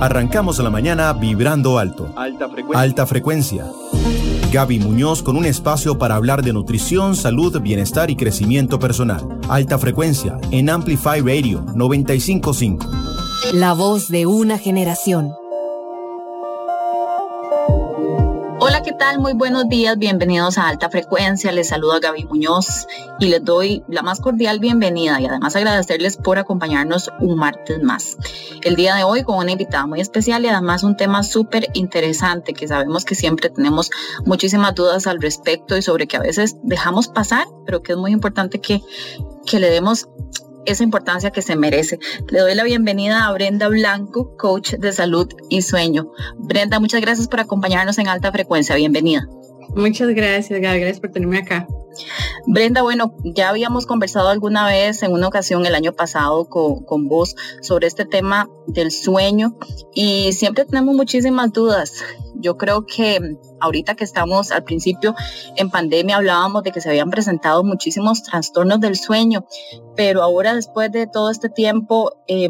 Arrancamos la mañana vibrando alto. Alta frecuencia. Alta frecuencia. Gaby Muñoz con un espacio para hablar de nutrición, salud, bienestar y crecimiento personal. Alta frecuencia en Amplify Radio 955. La voz de una generación. Tal? Muy buenos días, bienvenidos a Alta Frecuencia. Les saluda Gaby Muñoz y les doy la más cordial bienvenida y además agradecerles por acompañarnos un martes más. El día de hoy con una invitada muy especial y además un tema súper interesante que sabemos que siempre tenemos muchísimas dudas al respecto y sobre que a veces dejamos pasar, pero que es muy importante que, que le demos esa importancia que se merece. Le doy la bienvenida a Brenda Blanco, coach de salud y sueño. Brenda, muchas gracias por acompañarnos en alta frecuencia. Bienvenida. Muchas gracias, Gaby. Gracias por tenerme acá. Brenda, bueno, ya habíamos conversado alguna vez en una ocasión el año pasado con, con, vos sobre este tema del sueño y siempre tenemos muchísimas dudas. Yo creo que ahorita que estamos al principio en pandemia hablábamos de que se habían presentado muchísimos trastornos del sueño, pero ahora después de todo este tiempo, eh,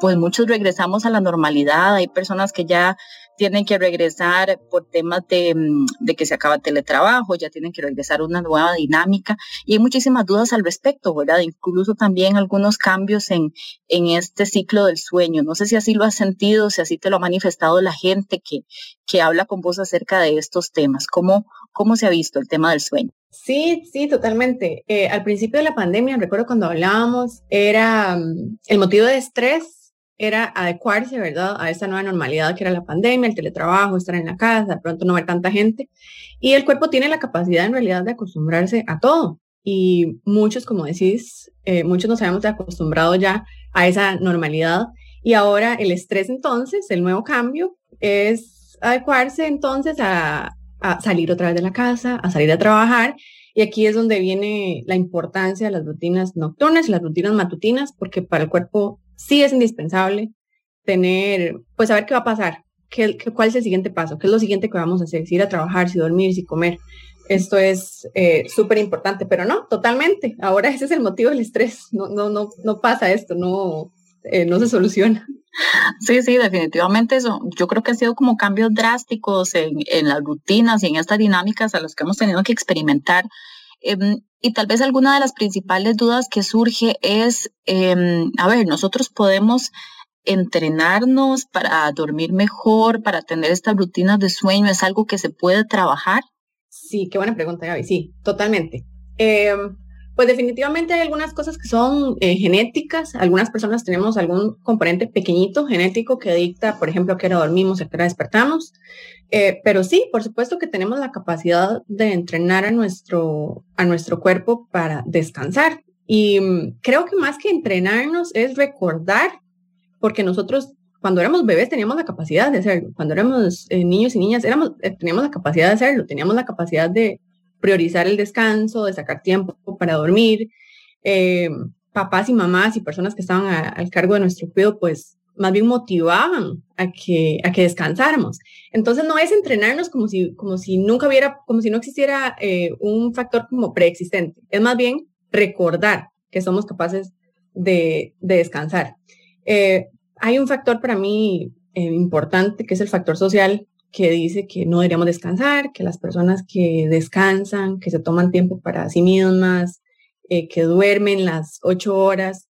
pues muchos regresamos a la normalidad. Hay personas que ya tienen que regresar por temas de, mm, que se acaba el teletrabajo, ya tienen que regresar una nueva dinámica y hay muchísimas dudas al respecto, ¿verdad? Incluso también algunos cambios en, en este ciclo del sueño. No sé si así lo has sentido, si así te lo ha manifestado la gente que, que habla con vos acerca de estos temas. ¿Cómo, cómo se ha visto el tema del sueño? Sí, sí, totalmente. Eh, al principio de la pandemia, recuerdo cuando hablábamos, era um, el motivo de estrés era adecuarse, ¿verdad?, a esta nueva normalidad que era la pandemia, el teletrabajo, estar en la casa, de pronto no ver tanta gente. Y el cuerpo tiene la capacidad en realidad de acostumbrarse a todo. Y muchos, como decís, eh, muchos nos habíamos acostumbrado ya a esa normalidad. Y ahora el estrés entonces, el nuevo cambio, es adecuarse entonces a, salir otra vez de la casa, a salir a trabajar. Y aquí es donde viene la importancia de las rutinas nocturnas las rutinas matutinas, porque para el cuerpo sí es indispensable tener, pues saber qué va a pasar, qué, cuál es el siguiente paso, qué es lo siguiente que vamos a hacer, si ir a trabajar, si dormir, si comer. Esto es eh, súper importante, pero no, totalmente. Ahora ese es el motivo del estrés. No, no, no, no pasa esto, no, eh, no se soluciona. Sí, sí, definitivamente eso. Yo creo que ha sido como cambios drásticos en, en las rutinas y en estas dinámicas a los que hemos tenido que experimentar. Eh, y tal vez alguna de las principales dudas que surge es, eh, a ver, nosotros podemos entrenarnos para dormir mejor, para tener estas rutinas de sueño, ¿es algo que se puede trabajar? Sí, qué buena pregunta, Gaby. Sí, totalmente. Eh, pues definitivamente hay algunas cosas que son eh, genéticas. Algunas personas tenemos algún componente pequeñito genético que dicta, por ejemplo, a qué hora dormimos, a qué hora despertamos. Eh, pero sí, por supuesto que tenemos la capacidad de entrenar a nuestro, a nuestro cuerpo para descansar. Y mm, creo que más que entrenarnos es recordar, porque nosotros cuando éramos bebés teníamos la capacidad de hacerlo. Cuando éramos eh, niños y niñas éramos, teníamos la capacidad de hacerlo, teníamos la capacidad de priorizar el descanso, de sacar tiempo para dormir. Eh, papás y mamás y personas que estaban al cargo de nuestro cuidado, pues más bien motivaban a que, a que descansáramos. Entonces no es entrenarnos como si, como si nunca hubiera, como si no existiera eh, un factor como preexistente. Es más bien recordar que somos capaces de, de descansar. Eh, hay un factor para mí importante que es el factor social que dice que no deberíamos descansar, que las personas que descansan, que se toman tiempo para sí mismas, eh, que duermen las ocho horas,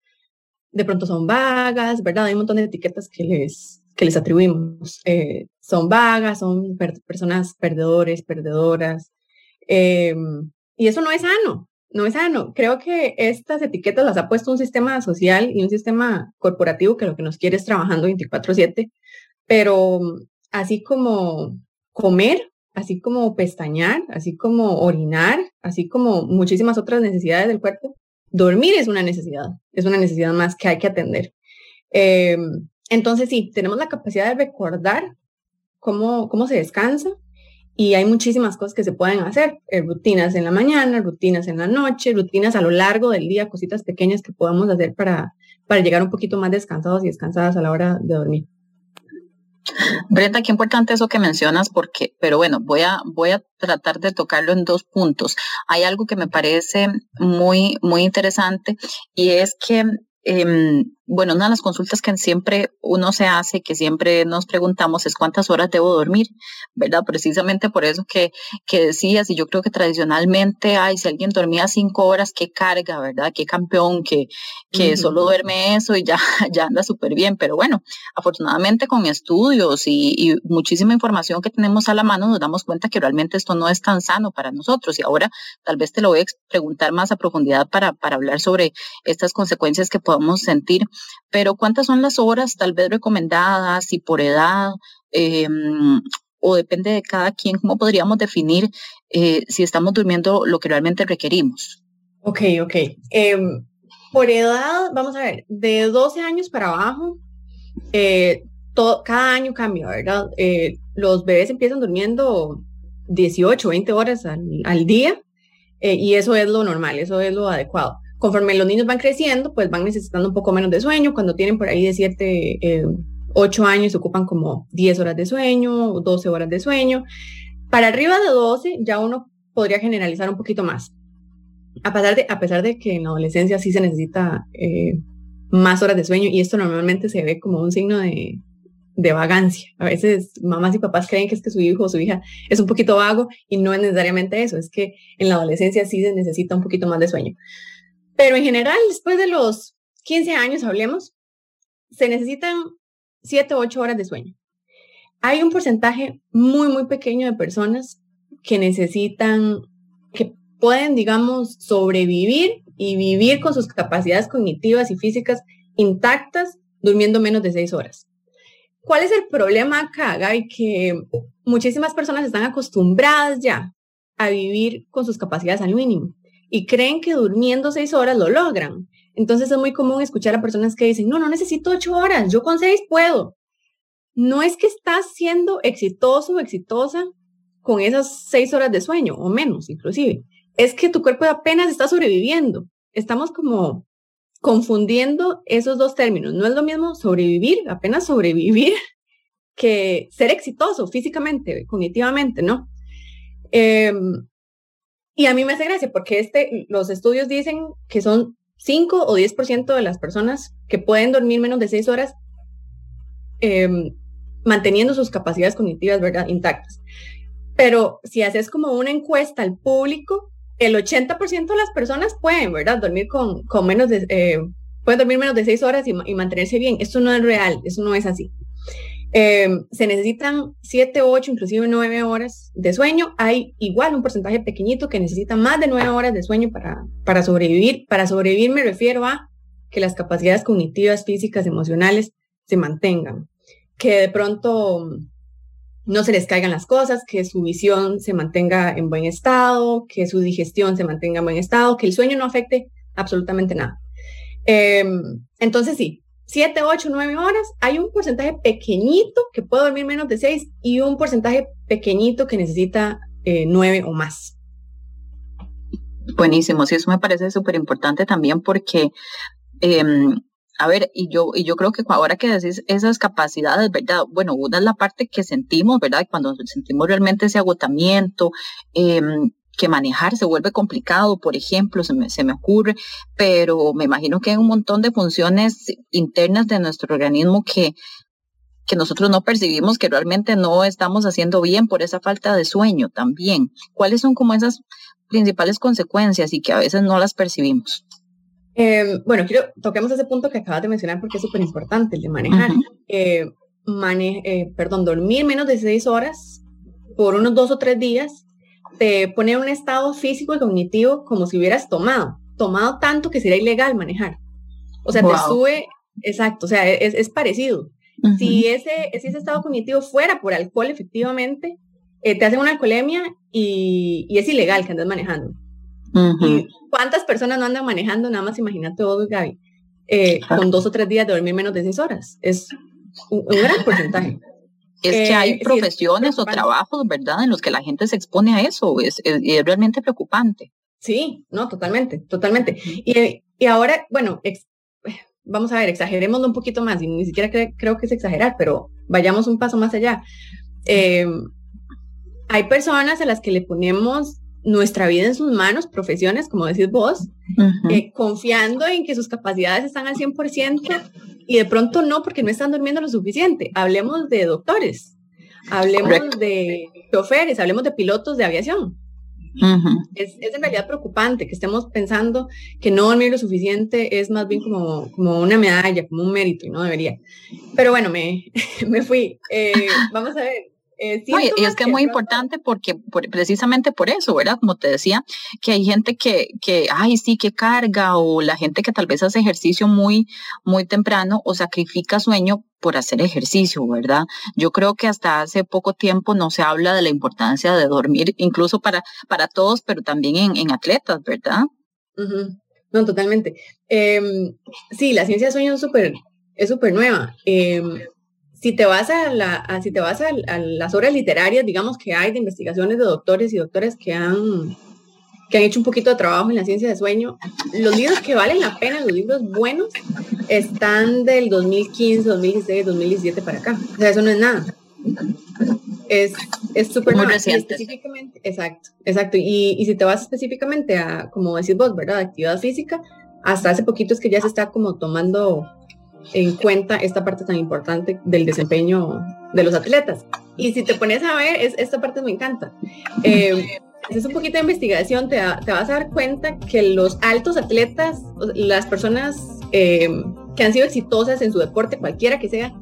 de pronto son vagas, ¿verdad? Hay un montón de etiquetas que les, que les atribuimos. Eh, son vagas, son personas perdedores, perdedoras. Em, y eso no es sano, no es sano. Creo que estas etiquetas las ha puesto un sistema social y un sistema corporativo que lo que nos quiere es trabajando 24/7, pero así como comer, así como pestañear, así como orinar, así como muchísimas otras necesidades del cuerpo, dormir es una necesidad, es una necesidad más que hay que atender. Em, entonces sí, tenemos la capacidad de recordar cómo, cómo se descansa y hay muchísimas cosas que se pueden hacer, eh, rutinas en la mañana, rutinas en la noche, rutinas a lo largo del día, cositas pequeñas que podamos hacer para, para llegar un poquito más descansados y descansadas a la hora de dormir. Brenda, qué importante eso que mencionas, porque, pero bueno, voy a, voy a tratar de tocarlo en dos puntos. Hay algo que me parece muy, muy interesante y es que em, bueno, una de las consultas que siempre uno se hace, que siempre nos preguntamos es cuántas horas debo dormir, ¿verdad? Precisamente por eso que, que decías, y yo creo que tradicionalmente, ay, si alguien dormía cinco horas, qué carga, ¿verdad? Qué campeón, que, que solo duerme eso y ya, ya anda súper bien. Pero bueno, afortunadamente con estudios y, muchísima información que tenemos a la mano, nos damos cuenta que realmente esto no es tan sano para nosotros. Y ahora tal vez te lo voy a preguntar más a profundidad para, para hablar sobre estas consecuencias que podemos sentir pero ¿cuántas son las horas tal vez recomendadas y por edad? Em, o depende de cada quien, ¿cómo podríamos definir eh, si estamos durmiendo lo que realmente requerimos? Ok, ok. Em, por edad, vamos a ver, de 12 años para abajo, eh, todo, cada año cambia, ¿verdad? Eh, los bebés empiezan durmiendo 18, 20 horas al, al día y eso es lo normal, eso es lo adecuado. Conforme los niños van creciendo, pues van necesitando un poco menos de sueño. Cuando tienen por ahí de 7, eh, 8 años, ocupan como 10 horas de sueño o 12 horas de sueño. Para arriba de 12, ya uno podría generalizar un poquito más. A pesar de, a pesar de que en la adolescencia sí se necesita eh, más horas de sueño y esto normalmente se ve como un signo de, de vagancia. A veces mamás y papás creen que es que su hijo o su hija es un poquito vago y no es necesariamente eso, es que en la adolescencia sí se necesita un poquito más de sueño. Pero en general, después de los 15 años, hablemos, se necesitan 7 o 8 horas de sueño. Hay un porcentaje muy, muy pequeño de personas que necesitan, que pueden, digamos, sobrevivir y vivir con sus capacidades cognitivas y físicas intactas durmiendo menos de 6 horas. ¿Cuál es el problema acá, Gaby? Que muchísimas personas están acostumbradas ya a vivir con sus capacidades al mínimo y creen que durmiendo seis horas lo logran. Entonces es muy común escuchar a personas que dicen, no, no necesito ocho horas, yo con seis puedo. No es que estás siendo exitoso o exitosa con esas seis horas de sueño o menos inclusive. Es que tu cuerpo apenas está sobreviviendo. Estamos como confundiendo esos dos términos. No es lo mismo sobrevivir, apenas sobrevivir, que ser exitoso físicamente, cognitivamente, ¿no? Eh, y a mí me hace gracia porque este, los estudios dicen que son 5 o 10% de las personas que pueden dormir menos de 6 horas em, manteniendo sus capacidades cognitivas ¿verdad? intactas. Pero si haces como una encuesta al público, el 80% de las personas pueden, ¿verdad? Dormir con, con menos de, eh, pueden dormir menos de 6 horas y, y mantenerse bien. Esto no es real, eso no es así. Em, se necesitan 7, 8, inclusive 9 horas de sueño. Hay igual un porcentaje pequeñito que necesita más de 9 horas de sueño para, para sobrevivir. Para sobrevivir me refiero a que las capacidades cognitivas, físicas, emocionales se mantengan. Que de pronto no se les caigan las cosas, que su visión se mantenga en buen estado, que su digestión se mantenga en buen estado, que el sueño no afecte absolutamente nada. Em, entonces sí, 7, 8, 9 horas, hay un porcentaje pequeñito que puede dormir menos de 6 y un porcentaje pequeñito que necesita eh, 9 o más. Buenísimo, sí, eso me parece súper importante también porque, em, a ver, y yo, y yo creo que ahora que decís esas capacidades, ¿verdad? Bueno, una es la parte que sentimos, ¿verdad? Cuando sentimos realmente ese agotamiento, eh, que manejar se vuelve complicado, por ejemplo, se me, se me ocurre, pero me imagino que hay un montón de funciones internas de nuestro organismo que, que nosotros no percibimos que realmente no estamos haciendo bien por esa falta de sueño también. ¿Cuáles son como esas principales consecuencias y que a veces no las percibimos? Em, bueno, quiero toquemos ese punto que acabas de mencionar porque es súper importante, el de manejar. Eh, eh, perdón, dormir menos de seis horas por unos dos o tres días te pone en un estado físico y cognitivo como si hubieras tomado, tomado tanto que sería ilegal manejar. O sea, te sube, exacto, o sea, es, parecido. si, ese, ese estado cognitivo fuera por alcohol, efectivamente, eh, te hacen una alcoholemia y, es ilegal que andes manejando. ¿Y cuántas personas no andan manejando? Nada más imagínate vos, Gaby, eh, con dos o tres días de dormir menos de seis horas. Es un gran porcentaje. Es que hay eh, profesiones o trabajos, ¿verdad?, en los que la gente se expone a eso, es, es, realmente preocupante. Sí, no, totalmente, totalmente. Y, y ahora, bueno, vamos a ver, exagerémoslo un poquito más, y ni siquiera creo que es exagerar, pero vayamos un paso más allá. Em, hay personas a las que le ponemos nuestra vida en sus manos, profesiones, como decís vos, eh, confiando en que sus capacidades están al 100% y de pronto no, porque no están durmiendo lo suficiente. Hablemos de doctores, hablemos de choferes, hablemos de pilotos de aviación. es, es, en realidad preocupante que estemos pensando que no dormir lo suficiente es más bien como, como una medalla, como un mérito, y no debería. Pero bueno, me, me fui. Eh, vamos a ver. Eh, y es que es muy importante porque precisamente por eso, ¿verdad? Como te decía, que hay gente que, que, ay, sí, que carga o la gente que tal vez hace ejercicio muy, muy temprano o sacrifica sueño por hacer ejercicio, ¿verdad? Yo creo que hasta hace poco tiempo no se habla de la importancia de dormir, incluso para, para todos, pero también en, en atletas, ¿verdad? No, totalmente. Em, sí, la ciencia de sueño es súper es súper nueva. Em, si te vas a, la, si te vas a, las obras literarias, digamos que hay de investigaciones de doctores y doctores que han, que han hecho un poquito de trabajo en la ciencia de sueño, los libros que valen la pena, los libros buenos, están del 2015, 2016, 2017 para acá. O sea, eso no es nada. Es súper es. Específicamente, exacto, exacto. Y, y si te vas específicamente a, como decís vos, ¿verdad? Actividad física, hasta hace poquito es que ya se está como tomando en cuenta esta parte tan importante del desempeño de los atletas. Y si te pones a ver, es, esta parte me encanta. Eh, es un poquito de investigación, te, te, vas a dar cuenta que los altos atletas, las personas eh, que han sido exitosas en su deporte, cualquiera que sea,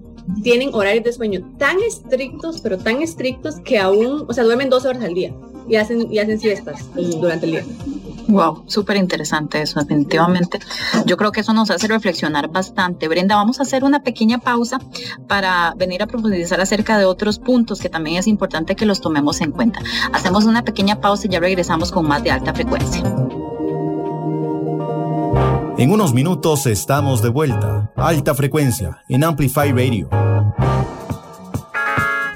tienen horarios de sueño tan estrictos, pero tan estrictos que aún, o sea, duermen 12 horas al día y hacen, y hacen siestas durante el día. Wow, súper interesante eso, definitivamente. Yo creo que eso nos hace reflexionar bastante. Brenda, vamos a hacer una pequeña pausa para venir a profundizar acerca de otros puntos que también es importante que los tomemos en cuenta. Hacemos una pequeña pausa y ya regresamos con más de alta frecuencia. En unos minutos estamos de vuelta. Alta frecuencia en Amplify Radio.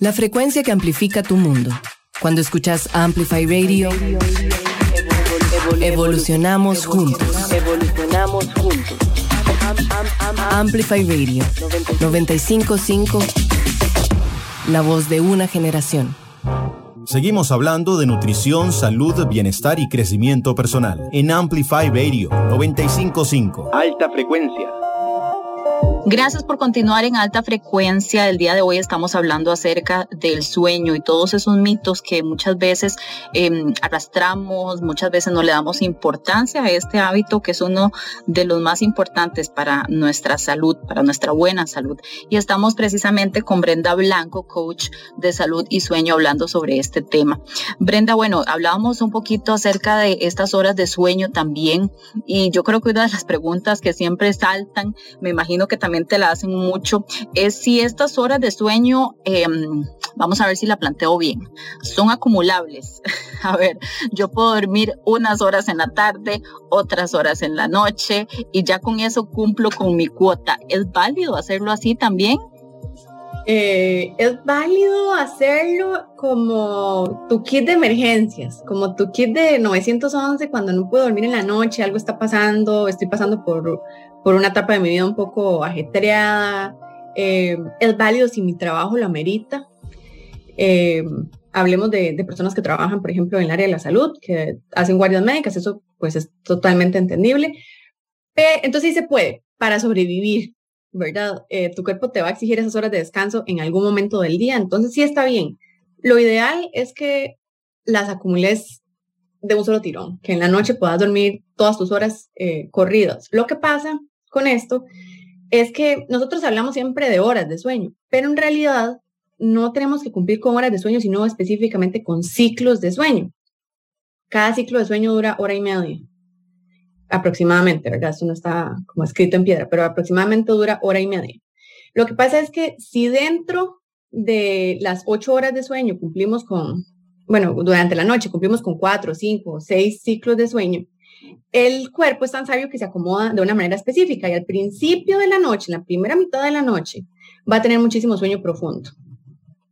La frecuencia que amplifica tu mundo. Cuando escuchas Amplify Radio, evolucionamos juntos. Evolucionamos juntos. Amplify Radio 955, la voz de una generación. Seguimos hablando de nutrición, salud, bienestar y crecimiento personal en Amplify Radio 955. Alta frecuencia. Gracias por continuar en alta frecuencia. El día de hoy estamos hablando acerca del sueño y todos esos mitos que muchas veces em, arrastramos, muchas veces no le damos importancia a este hábito que es uno de los más importantes para nuestra salud, para nuestra buena salud. Y estamos precisamente con Brenda Blanco, coach de salud y sueño, hablando sobre este tema. Brenda, bueno, hablábamos un poquito acerca de estas horas de sueño también y yo creo que una de las preguntas que siempre saltan, me imagino que también la hacen mucho, es si estas horas de sueño, em, vamos a ver si la planteo bien, son acumulables. a ver, yo puedo dormir unas horas en la tarde, otras horas en la noche y ya con eso cumplo con mi cuota. ¿Es válido hacerlo así también? Eh, es válido hacerlo como tu kit de emergencias, como tu kit de 911 cuando no puedo dormir en la noche, algo está pasando, estoy pasando por por una etapa de mi vida un poco ajetreada. Eh, es válido si mi trabajo lo amerita. Eh, hablemos de, personas que trabajan, por ejemplo, en el área de la salud, que hacen guardias médicas, eso pues es totalmente entendible. entonces sí se puede para sobrevivir, ¿verdad? Eh, tu cuerpo te va a exigir esas horas de descanso en algún momento del día, entonces sí está bien. Lo ideal es que las acumules de un solo tirón, que en la noche puedas dormir todas tus horas corridas. Lo que pasa con esto es que nosotros hablamos siempre de horas de sueño, pero en realidad no tenemos que cumplir con horas de sueño, sino específicamente con ciclos de sueño. Cada ciclo de sueño dura hora y media, aproximadamente, ¿verdad? Eso no está como escrito en piedra, pero aproximadamente dura hora y media. Lo que pasa es que si dentro de las ocho horas de sueño cumplimos con, bueno, durante la noche cumplimos con cuatro, cinco, seis ciclos de sueño, el cuerpo es tan sabio que se acomoda de una manera específica y al principio de la noche, en la primera mitad de la noche, va a tener muchísimo sueño profundo.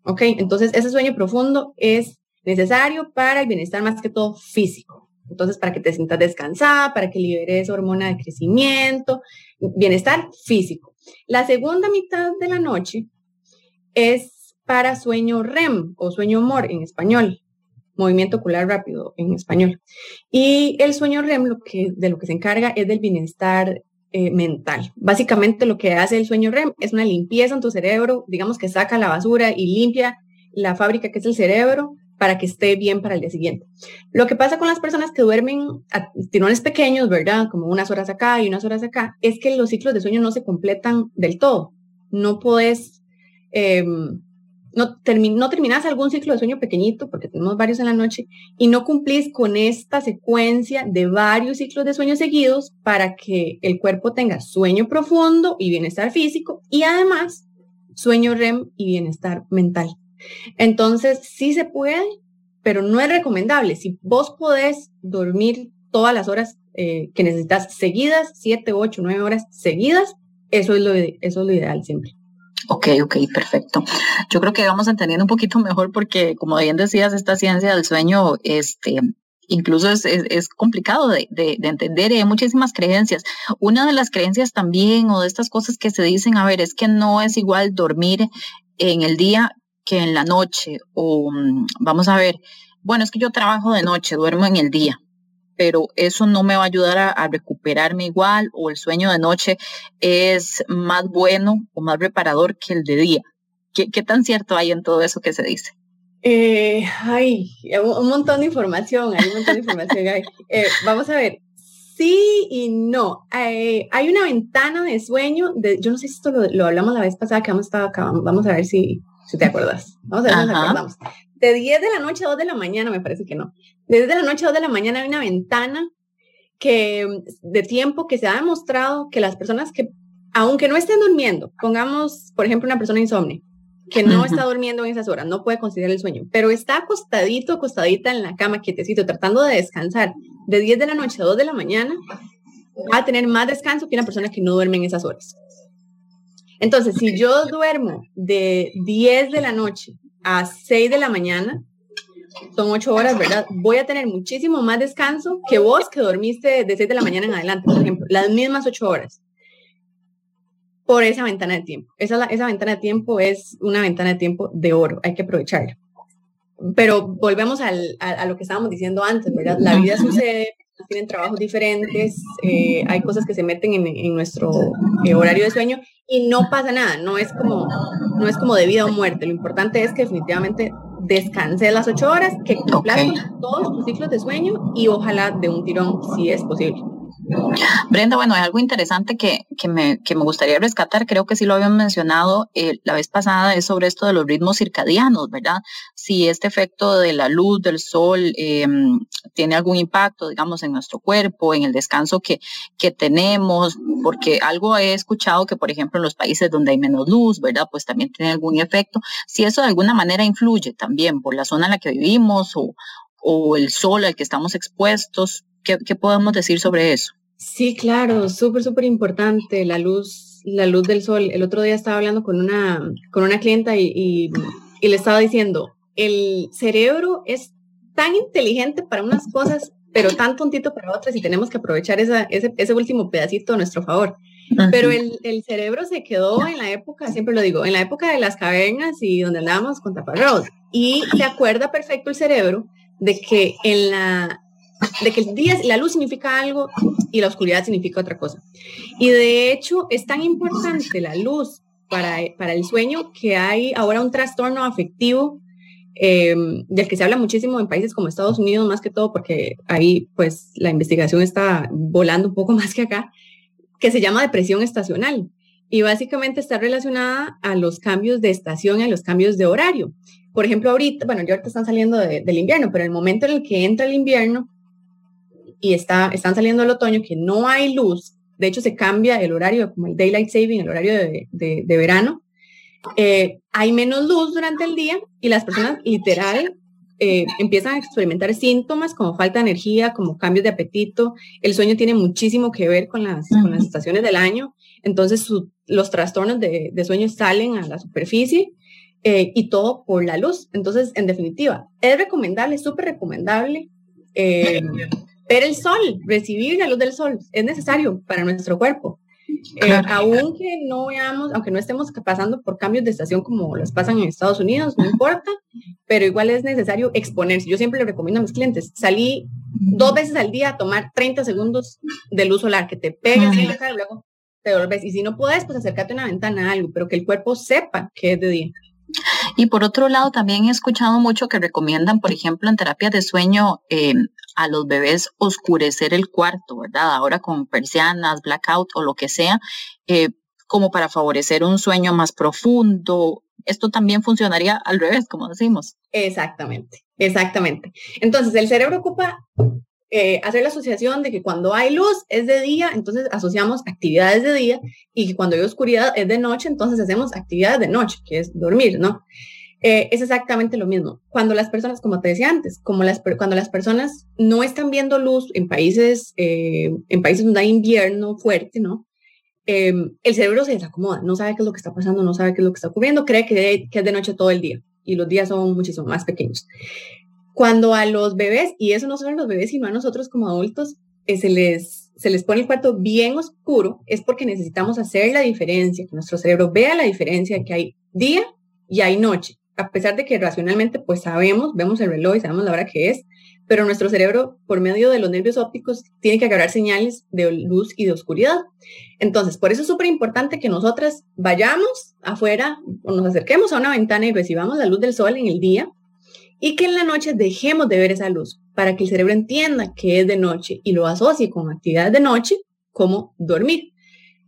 ¿Ok? Entonces, ese sueño profundo es necesario para el bienestar más que todo físico. Entonces, para que te sientas descansada, para que liberes hormona de crecimiento, bienestar físico. La segunda mitad de la noche es para sueño REM o sueño MOR en español, movimiento ocular rápido en español. Y el sueño REM de lo que se encarga es del bienestar eh, mental. Básicamente lo que hace el sueño REM es una limpieza en tu cerebro, digamos que saca la basura y limpia la fábrica que es el cerebro para que esté bien para el día siguiente. Lo que pasa con las personas que duermen a tirones pequeños, ¿verdad? Como unas horas acá y unas horas acá, es que los ciclos de sueño no se completan del todo. No puedes em, no, no terminas algún ciclo de sueño pequeñito, porque tenemos varios en la noche, y no cumplís con esta secuencia de varios ciclos de sueño seguidos para que el cuerpo tenga sueño profundo y bienestar físico, y además sueño REM y bienestar mental. Entonces, sí se puede, pero no es recomendable. Si vos podés dormir todas las horas eh, que necesitas seguidas, 7, 8, 9 horas seguidas, eso es lo, eso es lo ideal siempre. Ok, ok, perfecto. Yo creo que vamos entendiendo un poquito mejor porque, como bien decías, esta ciencia del sueño, este, incluso es, es, complicado de, de, de, entender hay muchísimas creencias. Una de las creencias también o de estas cosas que se dicen, a ver, es que no es igual dormir en el día que en la noche o mm, vamos a ver, bueno, es que yo trabajo de noche, duermo en el día pero eso no me va a ayudar a, recuperarme igual o el sueño de noche es más bueno o más reparador que el de día. ¿Qué, tan cierto hay en todo eso que se dice? Eh, ay, un montón de información, hay un montón de información. Eh, vamos a ver, sí y no. Eh, hay una ventana de sueño, de, yo no sé si esto lo, hablamos la vez pasada que hemos estado acá, vamos a ver si, si te acuerdas. Vamos a ver si nos acordamos de 10 de la noche a 2 de la mañana, me parece que no. De 10 de la noche a 2 de la mañana hay una ventana que, de tiempo que se ha demostrado que las personas que, aunque no estén durmiendo, pongamos, por ejemplo, una persona insomne, que no está durmiendo en esas horas, no puede considerar el sueño, pero está acostadito, acostadita en la cama, quietecito, tratando de descansar de 10 de la noche a 2 de la mañana, va a tener más descanso que una persona que no duerme en esas horas. Entonces, si yo duermo de 10 de la noche a 6 de la mañana, son 8 horas, ¿verdad? Voy a tener muchísimo más descanso que vos que dormiste de 6 de la mañana en adelante, por ejemplo, las mismas 8 horas por esa ventana de tiempo. Esa, esa ventana de tiempo es una ventana de tiempo de oro, hay que aprovecharla. Pero volvemos al, a, lo que estábamos diciendo antes, ¿verdad? La vida sucede, tienen trabajos diferentes, eh, hay cosas que se meten en, en nuestro eh, horario de sueño y no pasa nada, no es como no es como de vida o muerte, lo importante es que definitivamente descanse las ocho horas, que cumplas todos tus ciclos de sueño y ojalá de un tirón si es posible. Brenda, bueno, hay algo interesante que, que, me, que me gustaría rescatar, creo que sí lo habían mencionado eh, la vez pasada, es sobre esto de los ritmos circadianos, ¿verdad? Si este efecto de la luz del sol em, tiene algún impacto, digamos, en nuestro cuerpo, en el descanso que, que tenemos, porque algo he escuchado que, por ejemplo, en los países donde hay menos luz, ¿verdad? Pues también tiene algún efecto. Si eso de alguna manera influye también por la zona en la que vivimos o, o el sol al que estamos expuestos, ¿qué, qué podemos decir sobre eso? Sí, claro, súper, súper importante la luz, la luz del sol. El otro día estaba hablando con una, con una clienta y, le estaba diciendo, el cerebro es tan inteligente para unas cosas, pero tan tontito para otras y tenemos que aprovechar ese, ese, último pedacito a nuestro favor. Pero el, el, cerebro se quedó en la época, siempre lo digo, en la época de las cavernas y donde andábamos con taparrabos. Y se acuerda perfecto el cerebro de que en la, de que el día, la luz significa algo y la oscuridad significa otra cosa. Y de hecho es tan importante la luz para, para el sueño que hay ahora un trastorno afectivo em, del que se habla muchísimo en países como Estados Unidos, más que todo porque ahí pues la investigación está volando un poco más que acá, que se llama depresión estacional. Y básicamente está relacionada a los cambios de estación y a los cambios de horario. Por ejemplo, ahorita, bueno, ya ahorita están saliendo del invierno, pero el momento en el que entra el invierno, y está, están saliendo el otoño, que no hay luz, de hecho se cambia el horario, como el daylight saving, el horario de, de, verano, eh, hay menos luz durante el día y las personas literal eh, empiezan a experimentar síntomas como falta de energía, como cambios de apetito. El sueño tiene muchísimo que ver con las, con las estaciones del año, entonces los trastornos de, de, sueño salen a la superficie eh, y todo por la luz. Entonces, en definitiva, es recomendable, súper recomendable eh, ver el sol, recibir la luz del sol. Es necesario para nuestro cuerpo. Eh, aunque no veamos, aunque no estemos pasando por cambios de estación como los pasan en Estados Unidos, no importa, pero igual es necesario exponerse. Yo siempre le recomiendo a mis clientes, salí dos veces al día a tomar 30 segundos de luz solar, que te pegues en la cara y luego te vuelves. Y si no puedes, pues acércate a una ventana, algo, pero que el cuerpo sepa que es de día. Y por otro lado, también he escuchado mucho que recomiendan, por ejemplo, en terapias de sueño eh, a los bebés oscurecer el cuarto, ¿verdad? Ahora con persianas, blackout o lo que sea, eh, como para favorecer un sueño más profundo. Esto también funcionaría al revés, como decimos. Exactamente, exactamente. Entonces, el cerebro ocupa eh, hacer la asociación de que cuando hay luz es de día, entonces asociamos actividades de día y que cuando hay oscuridad es de noche, entonces hacemos actividades de noche, que es dormir, ¿no? Eh, es exactamente lo mismo. Cuando las personas, como te decía antes, como las, cuando las personas no están viendo luz en países, eh, en países donde hay invierno fuerte, ¿no? el cerebro se desacomoda, no sabe qué es lo que está pasando, no sabe qué es lo que está ocurriendo, cree que, que es de noche todo el día y los días son muchísimo más pequeños. Cuando a los bebés, y eso no solo a los bebés, sino a nosotros como adultos, eh, se, les, se les pone el cuarto bien oscuro, es porque necesitamos hacer la diferencia, que nuestro cerebro vea la diferencia que hay día y hay noche. A pesar de que racionalmente pues sabemos, vemos el reloj y sabemos la hora que es, pero nuestro cerebro, por medio de los nervios ópticos, tiene que agarrar señales de luz y de oscuridad. Entonces, por eso es súper importante que nosotras vayamos afuera o nos acerquemos a una ventana y recibamos la luz del sol en el día y que en la noche dejemos de ver esa luz para que el cerebro entienda que es de noche y lo asocie con actividades de noche como dormir.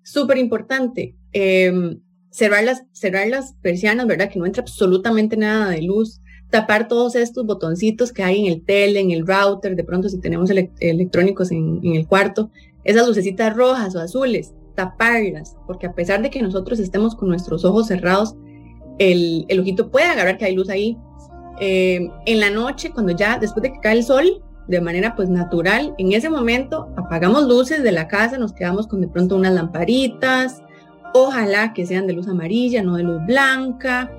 Súper importante, em, cerrar, las, cerrar las persianas, ¿verdad? Que no entra absolutamente nada de luz, tapar todos estos botoncitos que hay en el tele, en el router, de pronto si tenemos electrónicos en, en el cuarto, esas lucecitas rojas o azules, taparlas, porque a pesar de que nosotros estemos con nuestros ojos cerrados, el, el ojito puede agarrar que hay luz ahí eh, en la noche, cuando ya después de que cae el sol, de manera pues natural, en ese momento apagamos luces de la casa, nos quedamos con de pronto unas lamparitas, ojalá que sean de luz amarilla, no de luz blanca,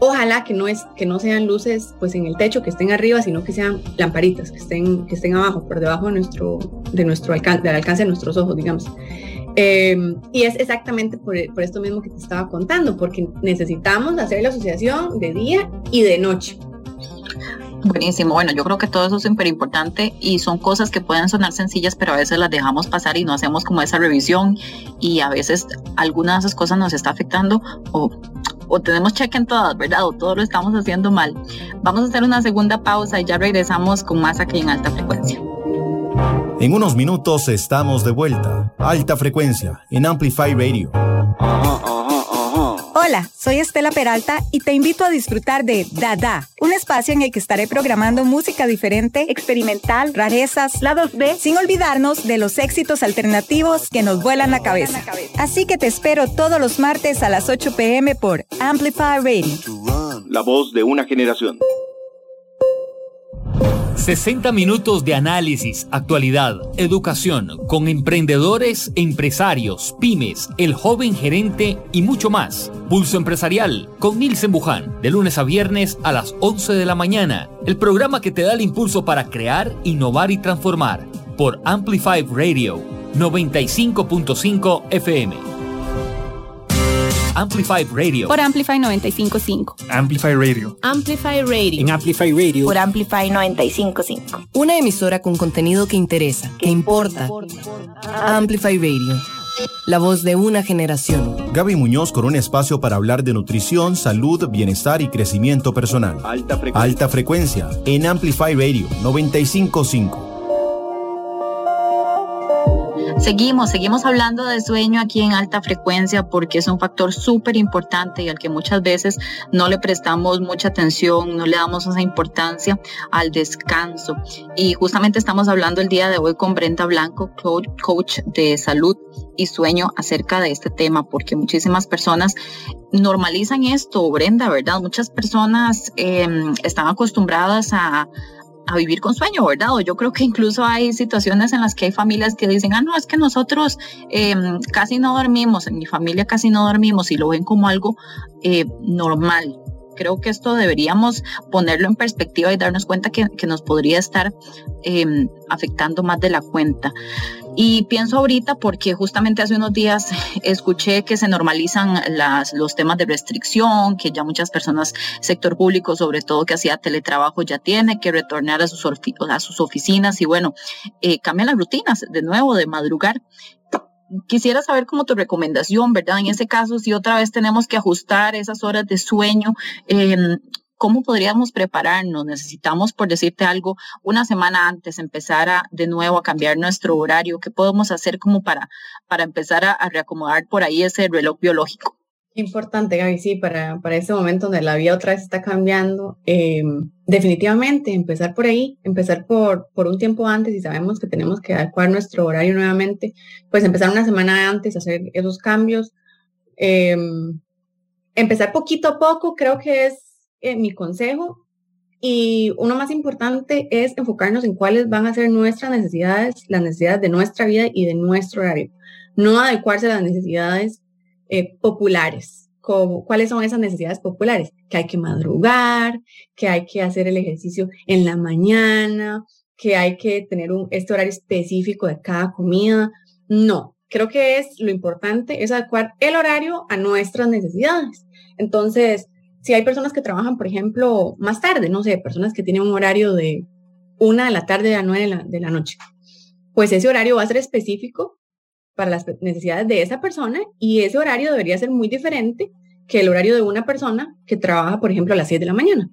ojalá que no, es, que no sean luces pues en el techo, que estén arriba, sino que sean lamparitas, que estén, que estén abajo, por debajo de nuestro, de nuestro alcance, del alcance de nuestros ojos, digamos. Eh, y es exactamente por, por, esto mismo que te estaba contando, porque necesitamos hacer la asociación de día y de noche. Buenísimo. Bueno, yo creo que todo eso es súper importante y son cosas que pueden sonar sencillas, pero a veces las dejamos pasar y no hacemos como esa revisión y a veces algunas de esas cosas nos está afectando o, o tenemos cheque en todas, ¿verdad? O todo lo estamos haciendo mal. Vamos a hacer una segunda pausa y ya regresamos con más aquí en alta frecuencia. En unos minutos estamos de vuelta. Alta frecuencia en Amplify Radio. Hola, soy Estela Peralta y te invito a disfrutar de Dada, un espacio en el que estaré programando música diferente, experimental, rarezas, lados B, sin olvidarnos de los éxitos alternativos que nos vuelan la cabeza. Así que te espero todos los martes a las 8 pm por Amplify Radio. La voz de una generación. 60 minutos de análisis, actualidad, educación, con emprendedores, empresarios, pymes, el joven gerente y mucho más. Pulso Empresarial con Nilsen Buján, de lunes a viernes a las 11 de la mañana. El programa que te da el impulso para crear, innovar y transformar. Por Amplify Radio 95.5 FM. Amplify Radio. Por Amplify 955. Amplify Radio. Amplify Radio. En Amplify Radio. Por Amplify 955. Una emisora con contenido que interesa, que importa. Amplify Radio. La voz de una generación. Gaby Muñoz con un espacio para hablar de nutrición, salud, bienestar y crecimiento personal. Alta frecuencia. Alta frecuencia en Amplify Radio 955. Seguimos, seguimos hablando de sueño aquí en alta frecuencia porque es un factor súper importante y al que muchas veces no le prestamos mucha atención, no le damos esa importancia al descanso. Y justamente estamos hablando el día de hoy con Brenda Blanco, coach de salud y sueño acerca de este tema porque muchísimas personas normalizan esto, Brenda, ¿verdad? Muchas personas eh, están acostumbradas a a vivir con sueño, ¿verdad? O yo creo que incluso hay situaciones en las que hay familias que dicen, ah, no, es que nosotros em, casi no dormimos, en mi familia casi no dormimos y lo ven como algo eh, normal. Creo que esto deberíamos ponerlo en perspectiva y darnos cuenta que, que nos podría estar em, afectando más de la cuenta. Y pienso ahorita porque justamente hace unos días escuché que se normalizan las, los temas de restricción, que ya muchas personas, sector público sobre todo que hacía teletrabajo, ya tiene que retornar a sus, a sus oficinas y bueno, eh, cambian las rutinas de nuevo de madrugar quisiera saber como tu recomendación, ¿verdad? En ese caso, si otra vez tenemos que ajustar esas horas de sueño, eh, ¿cómo podríamos prepararnos? Necesitamos, por decirte algo, una semana antes empezar a, de nuevo a cambiar nuestro horario. ¿Qué podemos hacer como para, para empezar a, reacomodar por ahí ese reloj biológico? Importante, Gaby, sí, para, para ese momento donde la vida otra vez está cambiando, em, definitivamente empezar por ahí, empezar por, por un tiempo antes y sabemos que tenemos que adecuar nuestro horario nuevamente, pues empezar una semana antes, hacer esos cambios, em, empezar poquito a poco, creo que es eh, mi consejo. Y uno más importante es enfocarnos en cuáles van a ser nuestras necesidades, las necesidades de nuestra vida y de nuestro horario. No adecuarse a las necesidades eh, populares. Como, ¿Cuáles son esas necesidades populares? Que hay que madrugar, que hay que hacer el ejercicio en la mañana, que hay que tener un, este horario específico de cada comida. No, creo que es lo importante, es adecuar el horario a nuestras necesidades. Entonces, si hay personas que trabajan, por ejemplo, más tarde, no sé, personas que tienen un horario de una de la tarde a nueve de la, noche, pues ese horario va a ser específico para las necesidades de esa persona y ese horario debería ser muy diferente que el horario de una persona que trabaja, por ejemplo, a las 7 de la mañana.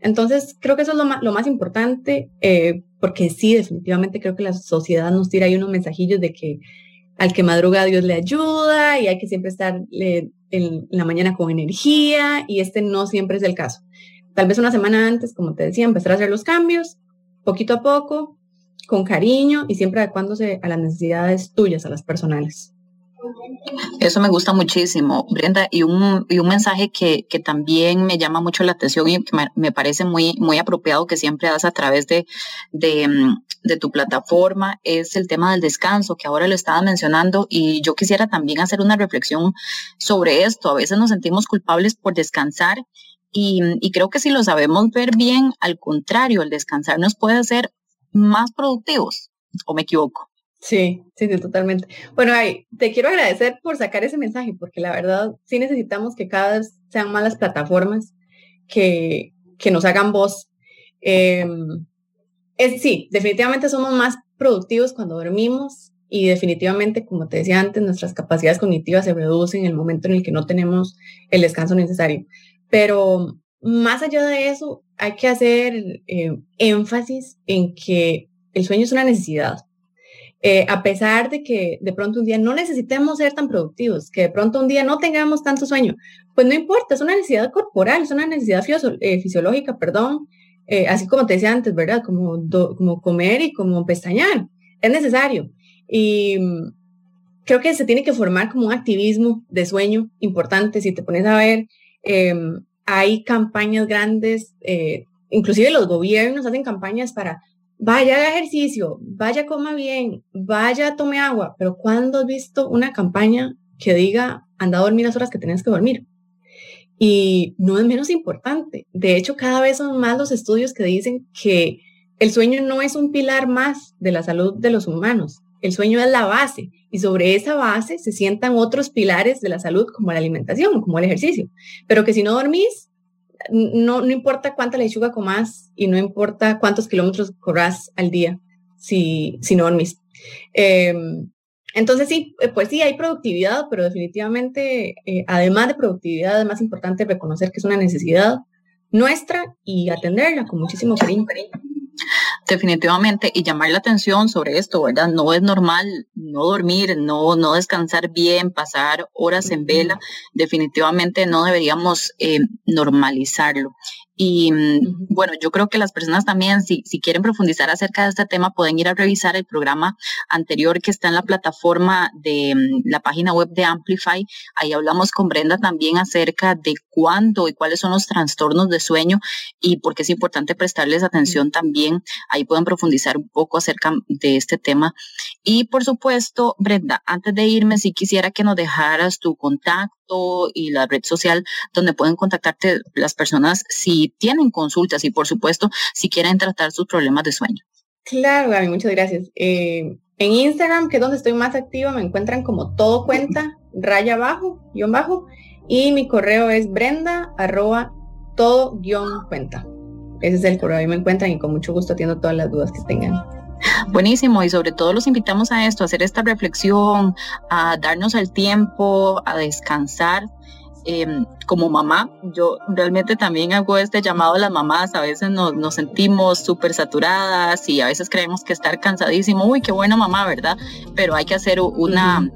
Entonces, creo que eso es lo más, lo más importante, eh, porque sí, definitivamente creo que la sociedad nos tira ahí unos mensajillos de que al que madruga Dios le ayuda y hay que siempre estar en la mañana con energía y este no siempre es el caso. Tal vez una semana antes, como te decía, empezar a hacer los cambios, poquito a poco, con cariño y siempre adecuándose a las necesidades tuyas, a las personales. Eso me gusta muchísimo, Brenda, y un, y un mensaje que, que, también me llama mucho la atención y que me, parece muy, muy apropiado que siempre das a través de, de, mm, de, tu plataforma es el tema del descanso, que ahora lo estaba mencionando, y yo quisiera también hacer una reflexión sobre esto. A veces nos sentimos culpables por descansar y, y creo que si lo sabemos ver bien, al contrario, el descansar nos puede hacer más productivos, ¿o me equivoco? Sí, sí, sí, totalmente. Bueno, te quiero agradecer por sacar ese mensaje, porque la verdad sí necesitamos que cada vez sean más las plataformas que, que nos hagan voz. Em, sí, definitivamente somos más productivos cuando dormimos y definitivamente, como te decía antes, nuestras capacidades cognitivas se reducen en el momento en el que no tenemos el descanso necesario. Pero más allá de eso, hay que hacer eh, énfasis en que el sueño es una necesidad eh, a pesar de que de pronto un día no necesitemos ser tan productivos, que de pronto un día no tengamos tanto sueño, pues no importa, es una necesidad corporal, es una necesidad eh, fisiológica, perdón, eh, así como te decía antes, ¿verdad? Como, como comer y como pestañear, es necesario. Y mm, creo que se tiene que formar como un activismo de sueño importante, si te pones a ver, em, hay campañas grandes, inclusive los gobiernos hacen campañas para vaya haga ejercicio, vaya coma bien, vaya tome agua, pero ¿cuándo has visto una campaña que diga anda a dormir las horas que tienes que dormir? Y no es menos importante. De hecho, cada vez son más los estudios que dicen que el sueño no es un pilar más de la salud de los humanos. El sueño es la base y sobre esa base se sientan otros pilares de la salud como la alimentación, como el ejercicio. Pero que si no dormís, no, no importa cuánta lechuga comas y no importa cuántos kilómetros corras al día si, si no dormís. Em, entonces sí, eh, pues sí, hay productividad, pero definitivamente, eh, además de productividad, es más importante reconocer que es una necesidad nuestra y atenderla con muchísimo cariño. Definitivamente, y llamar la atención sobre esto, ¿verdad? No es normal no dormir, no, no descansar bien, pasar horas en vela. Definitivamente no deberíamos eh, normalizarlo. Y mm, bueno, yo creo que las personas también, si, si quieren profundizar acerca de este tema, pueden ir a revisar el programa anterior que está en la plataforma de mm, la página web de Amplify. Ahí hablamos con Brenda también acerca de cuándo y cuáles son los trastornos de sueño y por qué es importante prestarles atención también. Ahí pueden profundizar un poco acerca de este tema. Y por supuesto, Brenda, antes de irme, si quisiera que nos dejaras tu contacto y la red social donde pueden contactarte las personas si tienen consultas y por supuesto si quieren tratar sus problemas de sueño. Claro, Gaby, muchas gracias. Eh, en Instagram, que es donde estoy más activa, me encuentran como todo cuenta, raya abajo, guion bajo, y mi correo es brenda arroba todo guion cuenta. Ese es el correo, ahí me encuentran y con mucho gusto atiendo todas las dudas que tengan. Buenísimo, y sobre todo los invitamos a esto, a hacer esta reflexión, a darnos el tiempo, a descansar Em, como mamá, yo realmente también hago este llamado a las mamás, a veces nos, nos sentimos súper saturadas y a veces creemos que estar cansadísimo, uy, qué buena mamá, ¿verdad? Pero hay que hacer una,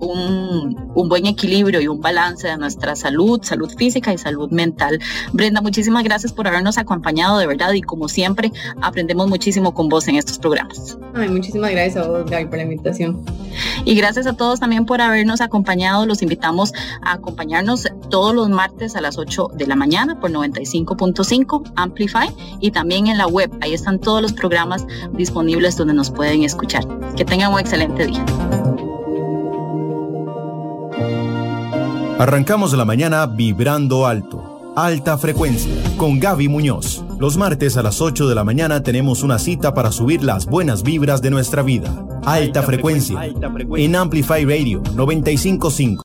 un, un buen equilibrio y un balance de nuestra salud, salud física y salud mental. Brenda, muchísimas gracias por habernos acompañado, de verdad, y como siempre, aprendemos muchísimo con vos en estos programas. Ay, muchísimas gracias a vos, Gaby, por la invitación. Y gracias a todos también por habernos acompañado. Los invitamos a acompañarnos todos los martes a las 8 de la mañana por 95.5 Amplify y también en la web. Ahí están todos los programas disponibles donde nos pueden escuchar. Que tengan un excelente día. Arrancamos la mañana vibrando alto. Alta frecuencia con Gaby Muñoz. Los martes a las 8 de la mañana tenemos una cita para subir las buenas vibras de nuestra vida. Alta, frecuencia, en Amplify Radio 955.